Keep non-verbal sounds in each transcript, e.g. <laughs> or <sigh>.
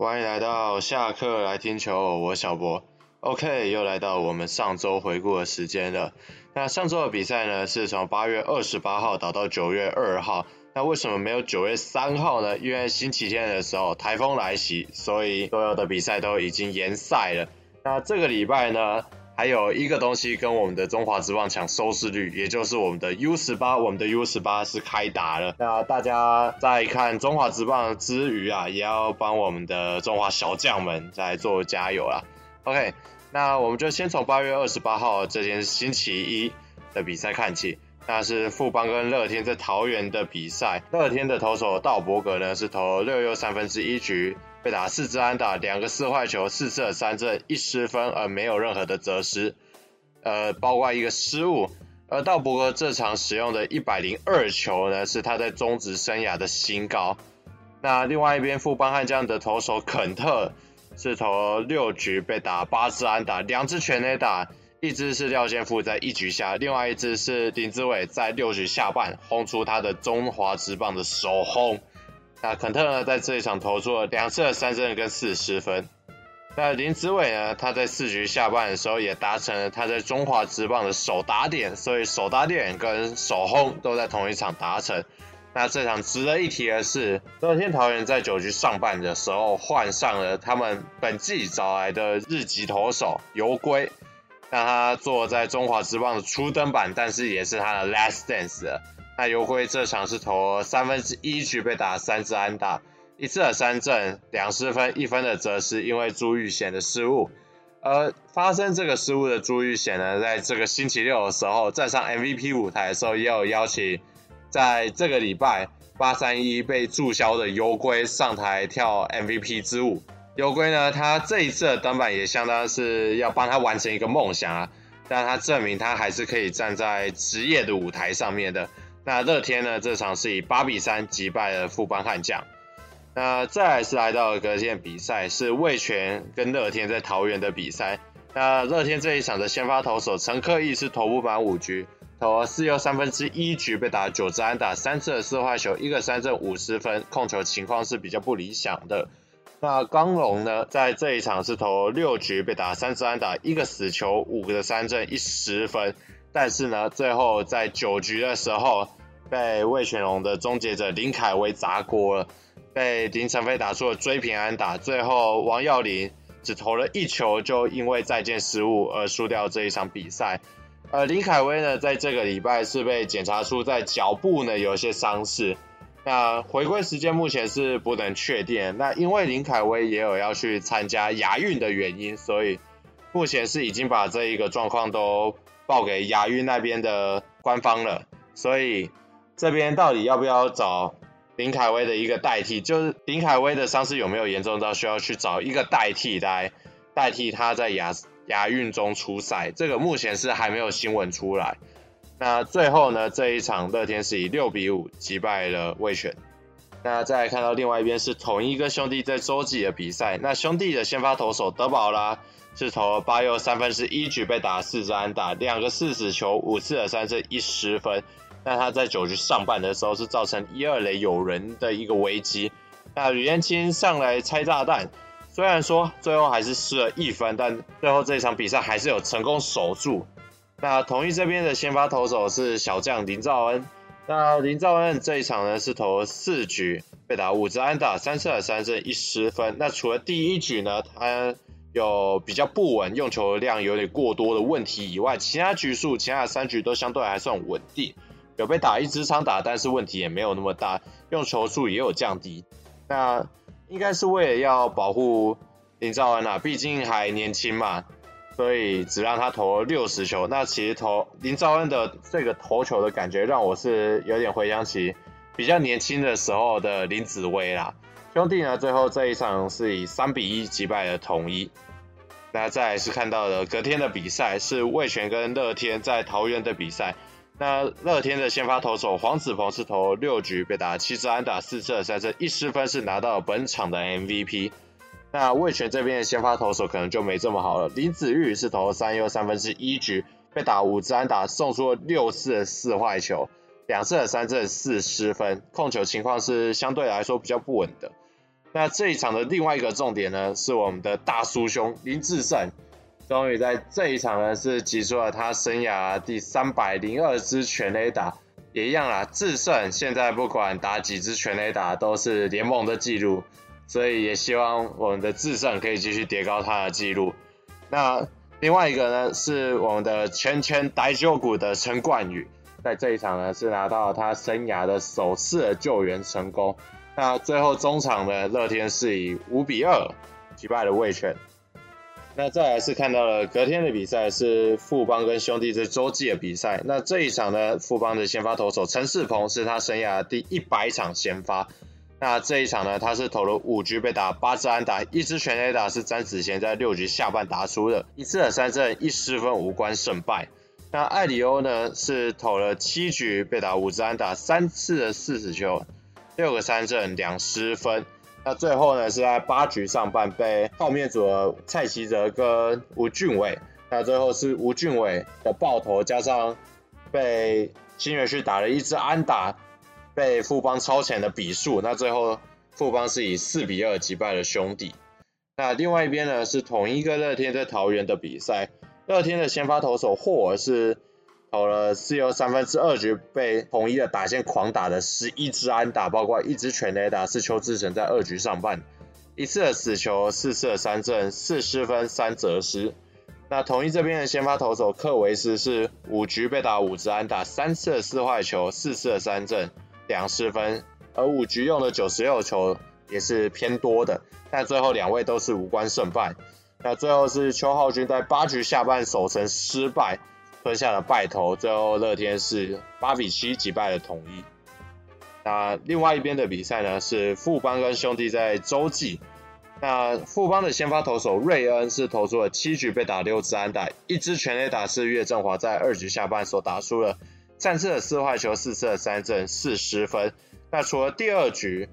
欢迎来到下课来听球，我小博。OK，又来到我们上周回顾的时间了。那上周的比赛呢，是从八月二十八号打到九月二号。那为什么没有九月三号呢？因为星期天的时候台风来袭，所以所有的比赛都已经延赛了。那这个礼拜呢，还有一个东西跟我们的中华职棒抢收视率，也就是我们的 U 十八，我们的 U 十八是开打了。那大家在看中华职棒之余啊，也要帮我们的中华小将们在做加油啦。OK，那我们就先从八月二十八号这天星期一的比赛看起。那是富邦跟乐天在桃园的比赛，乐天的投手道伯格呢是投六又三分之一局。被打四支安打，两个四坏球，四次三振，一失分，而没有任何的折失，呃，包括一个失误。而道伯格这场使用的一百零二球呢，是他在中职生涯的新高。那另外一边，富邦悍将的投手肯特是投六局被打八支安打，两支全垒打，一支是廖健富在一局下，另外一支是丁志伟在六局下半轰出他的中华职棒的首轰。那肯特呢，在这一场投出了两次的三振跟四失分。那林子伟呢，他在四局下半的时候也达成了他在中华职棒的首打点，所以首打点跟首轰都在同一场达成。那这场值得一提的是，乐天桃园在九局上半的时候换上了他们本季找来的日籍投手游归，让他坐在中华职棒的初登板，但是也是他的 last dance 了。那游归这场是投三分之一局被打三支安打，一次的三振，两失分，一分的则是，因为朱玉贤的失误。而发生这个失误的朱玉贤呢，在这个星期六的时候站上 MVP 舞台的时候，也有邀请在这个礼拜八三一被注销的游归上台跳 MVP 之舞。游归呢，他这一次的登板也相当是要帮他完成一个梦想啊，但他证明他还是可以站在职业的舞台上面的。那乐天呢，这场是以八比三击败了富邦悍将。那再来是来到了隔天比赛，是魏全跟乐天在桃园的比赛。那乐天这一场的先发投手陈克义是投不满五局，投了四又三分之一局被打九支安打，三次的四坏球，一个三振五十分，控球情况是比较不理想的。那刚龙呢，在这一场是投六局被打三支安打，一个死球，五个三振，一十分。但是呢，最后在九局的时候，被魏全龙的终结者林凯威砸锅了，被林晨飞打出了追平安打，最后王耀林只投了一球，就因为再见失误而输掉这一场比赛。而林凯威呢，在这个礼拜是被检查出在脚部呢有些伤势，那回归时间目前是不能确定。那因为林凯威也有要去参加亚运的原因，所以目前是已经把这一个状况都。报给亚运那边的官方了，所以这边到底要不要找林凯威的一个代替？就是林凯威的伤势有没有严重到需要去找一个代替来代替他在亚亚运中出赛？这个目前是还没有新闻出来。那最后呢，这一场乐天是以六比五击败了味全。那再来看到另外一边是同一个兄弟在洲际的比赛，那兄弟的先发投手德保拉。是投八又三分之一局被打四支安打，两个四死球，五次的三振一失分。那他在九局上半的时候是造成一二垒有人的一个危机。那吕彦青上来拆炸弹，虽然说最后还是失了一分，但最后这一场比赛还是有成功守住。那统一这边的先发投手是小将林兆恩。那林兆恩这一场呢是投了四局被打五支安打，三次的三振一失分。那除了第一局呢，他有比较不稳，用球量有点过多的问题以外，其他局数，其他三局都相对还算稳定。有被打一支长打，但是问题也没有那么大，用球数也有降低。那应该是为了要保护林兆恩啊，毕竟还年轻嘛，所以只让他投了六十球。那其实投林兆恩的这个投球的感觉，让我是有点回想起比较年轻的时候的林子崴啦。兄弟呢，最后这一场是以三比一击败了统一。那再来是看到了隔天的比赛，是味全跟乐天在桃园的比赛。那乐天的先发投手黄子鹏是投六局被打七支安打四次的三振一失分，是拿到本场的 MVP。那味全这边的先发投手可能就没这么好了，林子玉是投三又三分之一局被打五支安打，送出了六次的四坏球，两次的三振四失分，控球情况是相对来说比较不稳的。那这一场的另外一个重点呢，是我们的大叔兄林志胜，终于在这一场呢是击出了他生涯第三百零二支全垒打，也一样啦。智胜现在不管打几支全垒打都是联盟的记录，所以也希望我们的智胜可以继续叠高他的记录。那另外一个呢是我们的圈圈逮雕股的陈冠宇，在这一场呢是拿到他生涯的首次的救援成功。那最后中场的乐天是以五比二击败了味全。那再来是看到了隔天的比赛是富邦跟兄弟这洲际的比赛。那这一场呢，富邦的先发投手陈世鹏是他生涯第一百场先发。那这一场呢，他是投了五局被打八支安打，一支全垒打是詹子贤在六局下半打出的，一次的三振一失分无关胜败。那艾里欧呢是投了七局被打五支安打，三次的四死球。六个三振两失分，那最后呢是在八局上半被泡面组的蔡奇哲跟吴俊伟，那最后是吴俊伟的爆头加上被新人去打了一支安打，被富邦超前的比数，那最后富邦是以四比二击败了兄弟。那另外一边呢是同一个乐天在桃园的比赛，乐天的先发投手霍尔是。投了四又三分之二局，被统一的打线狂打的十一支安打，包括一支全垒打，是邱志成在二局上半一次的死球，四次的三振，四失分三责失。那统一这边的先发投手克维斯是五局被打五支安打，三次的四坏球，四次的三振，两失分。而五局用的九十六球也是偏多的，但最后两位都是无关胜败。那最后是邱浩军在八局下半守成失败。吞下了败投，最后乐天是八比七击败了统一。那另外一边的比赛呢，是富邦跟兄弟在洲际。那富邦的先发投手瑞恩是投出了七局被打六支安打，一支全垒打是岳振华在二局下半所打出了，三次的四坏球，四次的三振，四失分。那除了第二局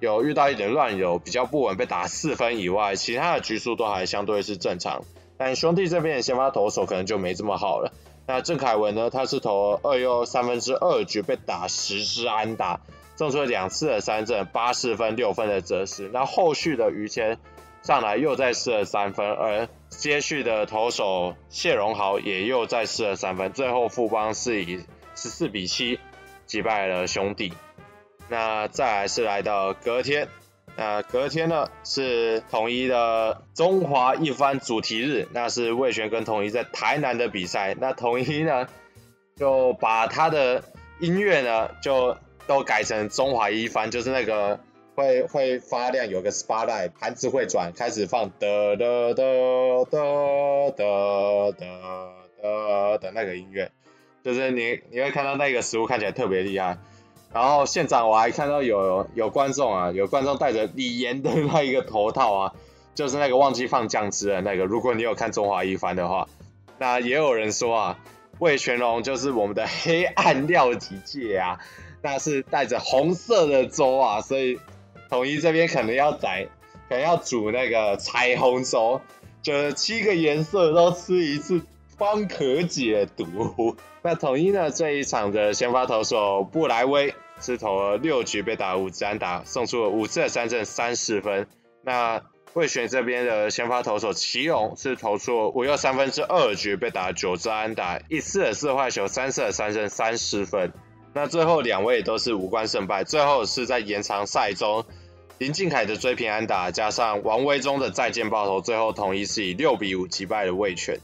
有遇到一点乱流，比较不稳被打四分以外，其他的局数都还相对是正常。但兄弟这边的先发投手可能就没这么好了。那郑凯文呢？他是投二又三分之二局被打十支安打，中出了两次的三振，八四分六分的折失。那后续的于谦上来又再失了三分，而接续的投手谢荣豪也又再失了三分。最后富邦是以十四比七击败了兄弟。那再来是来到隔天。那隔天呢是统一的中华一番主题日，那是味全跟统一在台南的比赛。那统一呢 <laughs> 就把他的音乐呢就都改成中华一番，就是那个会会发亮，有个 spotlight，盘子会转，开始放的的的的的的的的那个音乐，就是你你会看到那个食物看起来特别厉害。然后现场我还看到有有观众啊，有观众戴着李严的那一个头套啊，就是那个忘记放酱汁的那个。如果你有看中华一番的话，那也有人说啊，味全龙就是我们的黑暗料理界啊，那是带着红色的粥啊，所以统一这边可能要宰，可能要煮那个彩虹粥，就是七个颜色都吃一次。方可解读。<laughs> 那统一呢？这一场的先发投手布莱威是投了六局被打五支安打，送出了五次的三振三十分。那味全这边的先发投手齐隆是投出了五又三分之二局被打九支安打，一次的四坏球，三次的三振三十分。那最后两位都是无关胜败。最后是在延长赛中，林靖凯的追平安打加上王维中的再见爆头，最后统一是以六比五击败了魏全。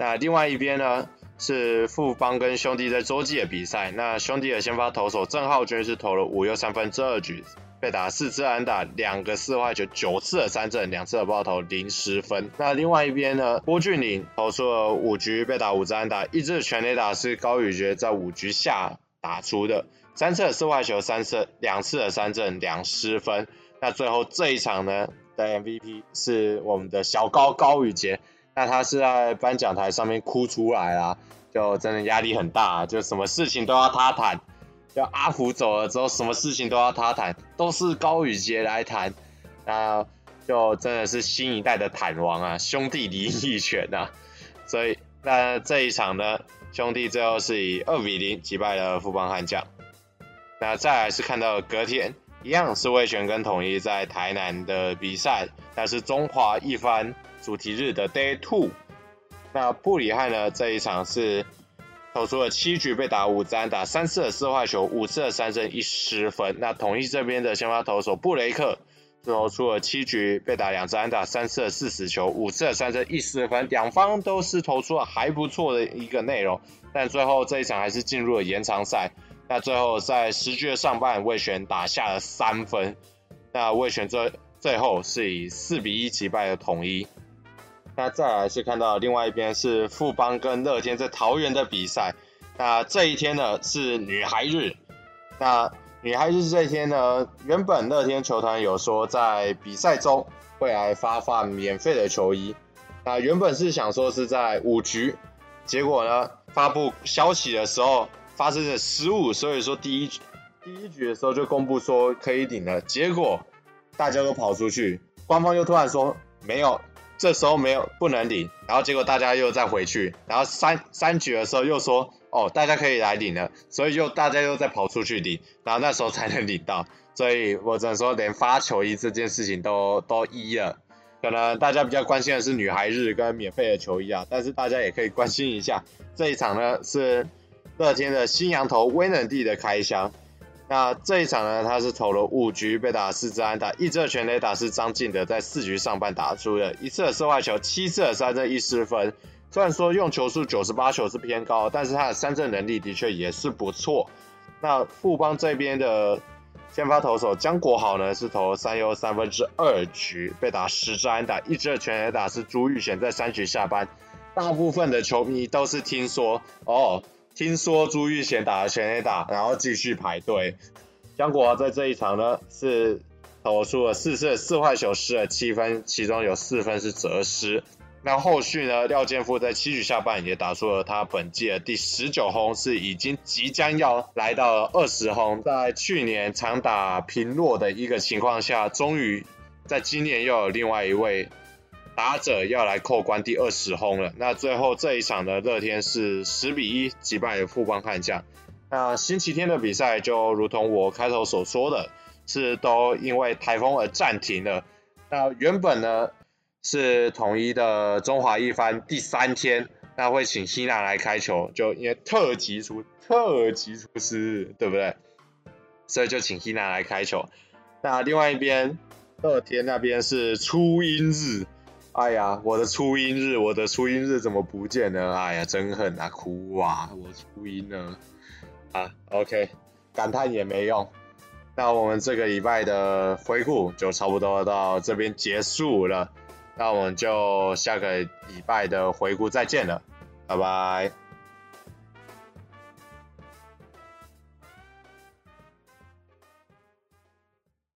那另外一边呢，是富邦跟兄弟在洲际的比赛。那兄弟的先发投手郑浩均是投了五又三分之二局，被打四支安打，两个四坏球，九次的三振，两次的爆头，零失分。那另外一边呢，郭俊麟投出了五局被打五支安打，一支全垒打是高宇杰在五局下打出的，三次的四坏球，三次两次的三振，两失分。那最后这一场呢的 MVP 是我们的小高高宇杰。那他是在颁奖台上面哭出来啦，就真的压力很大，就什么事情都要他谈，就阿福走了之后，什么事情都要他谈，都是高宇杰来谈，那就真的是新一代的坦王啊，兄弟林益全啊，所以那这一场呢，兄弟最后是以二比零击败了富邦悍将，那再来是看到隔天一样是味全跟统一在台南的比赛，那是中华一番主题日的 Day Two。那布里汉呢，这一场是投出了七局被打五支安打，三次的四坏球，五次的三振一失分。那统一这边的先发投手布雷克投出了七局被打两支安打，三次的四死球，五次的三振一失分。两方都是投出了还不错的一个内容，但最后这一场还是进入了延长赛。那最后在十局的上半，味全打下了三分。那味全最最后是以四比一击败了统一。那再来是看到另外一边是富邦跟乐天在桃园的比赛。那这一天呢是女孩日。那女孩日这一天呢，原本乐天球团有说在比赛中会来发放免费的球衣。那原本是想说是在五局，结果呢发布消息的时候。发生了失误，所以说第一第一局的时候就公布说可以领了，结果大家都跑出去，官方又突然说没有，这时候没有不能领，然后结果大家又再回去，然后三三局的时候又说哦大家可以来领了，所以又大家又再跑出去领，然后那时候才能领到，所以我只能说连发球衣这件事情都都一了，可能大家比较关心的是女孩日跟免费的球衣啊，但是大家也可以关心一下这一场呢是。乐天的新羊头威能帝的开箱，那这一场呢，他是投了五局被打四支安打，一支全垒打是张进德在四局上半打出的，一次的四坏球，七次的三振一失分。虽然说用球数九十八球是偏高，但是他的三振能力的确也是不错。那富邦这边的先发投手江国豪呢，是投三优三分之二局被打十支安打，一支的全垒打是朱玉贤在三局下半。大部分的球迷都是听说哦。听说朱玉贤打了全垒打，然后继续排队。江国华在这一场呢是投出了四次四坏球，失了七分，其中有四分是折失。那后续呢，廖建富在七局下半也打出了他本季的第十九轰，是已经即将要来到了二十轰。在去年长打平落的一个情况下，终于在今年又有另外一位。打者要来扣关第二十轰了，那最后这一场的乐天是十比一击败了富邦悍将。那星期天的比赛就如同我开头所说的，是都因为台风而暂停了。那原本呢是统一的中华一番第三天，那会请希娜来开球，就因为特级出特级出师，对不对？所以就请希娜来开球。那另外一边乐天那边是初音日。哎呀，我的初音日，我的初音日怎么不见了？哎呀，真恨啊，哭啊！我初音呢？啊，OK，感叹也没用。那我们这个礼拜的回顾就差不多到这边结束了。那我们就下个礼拜的回顾再见了，拜拜。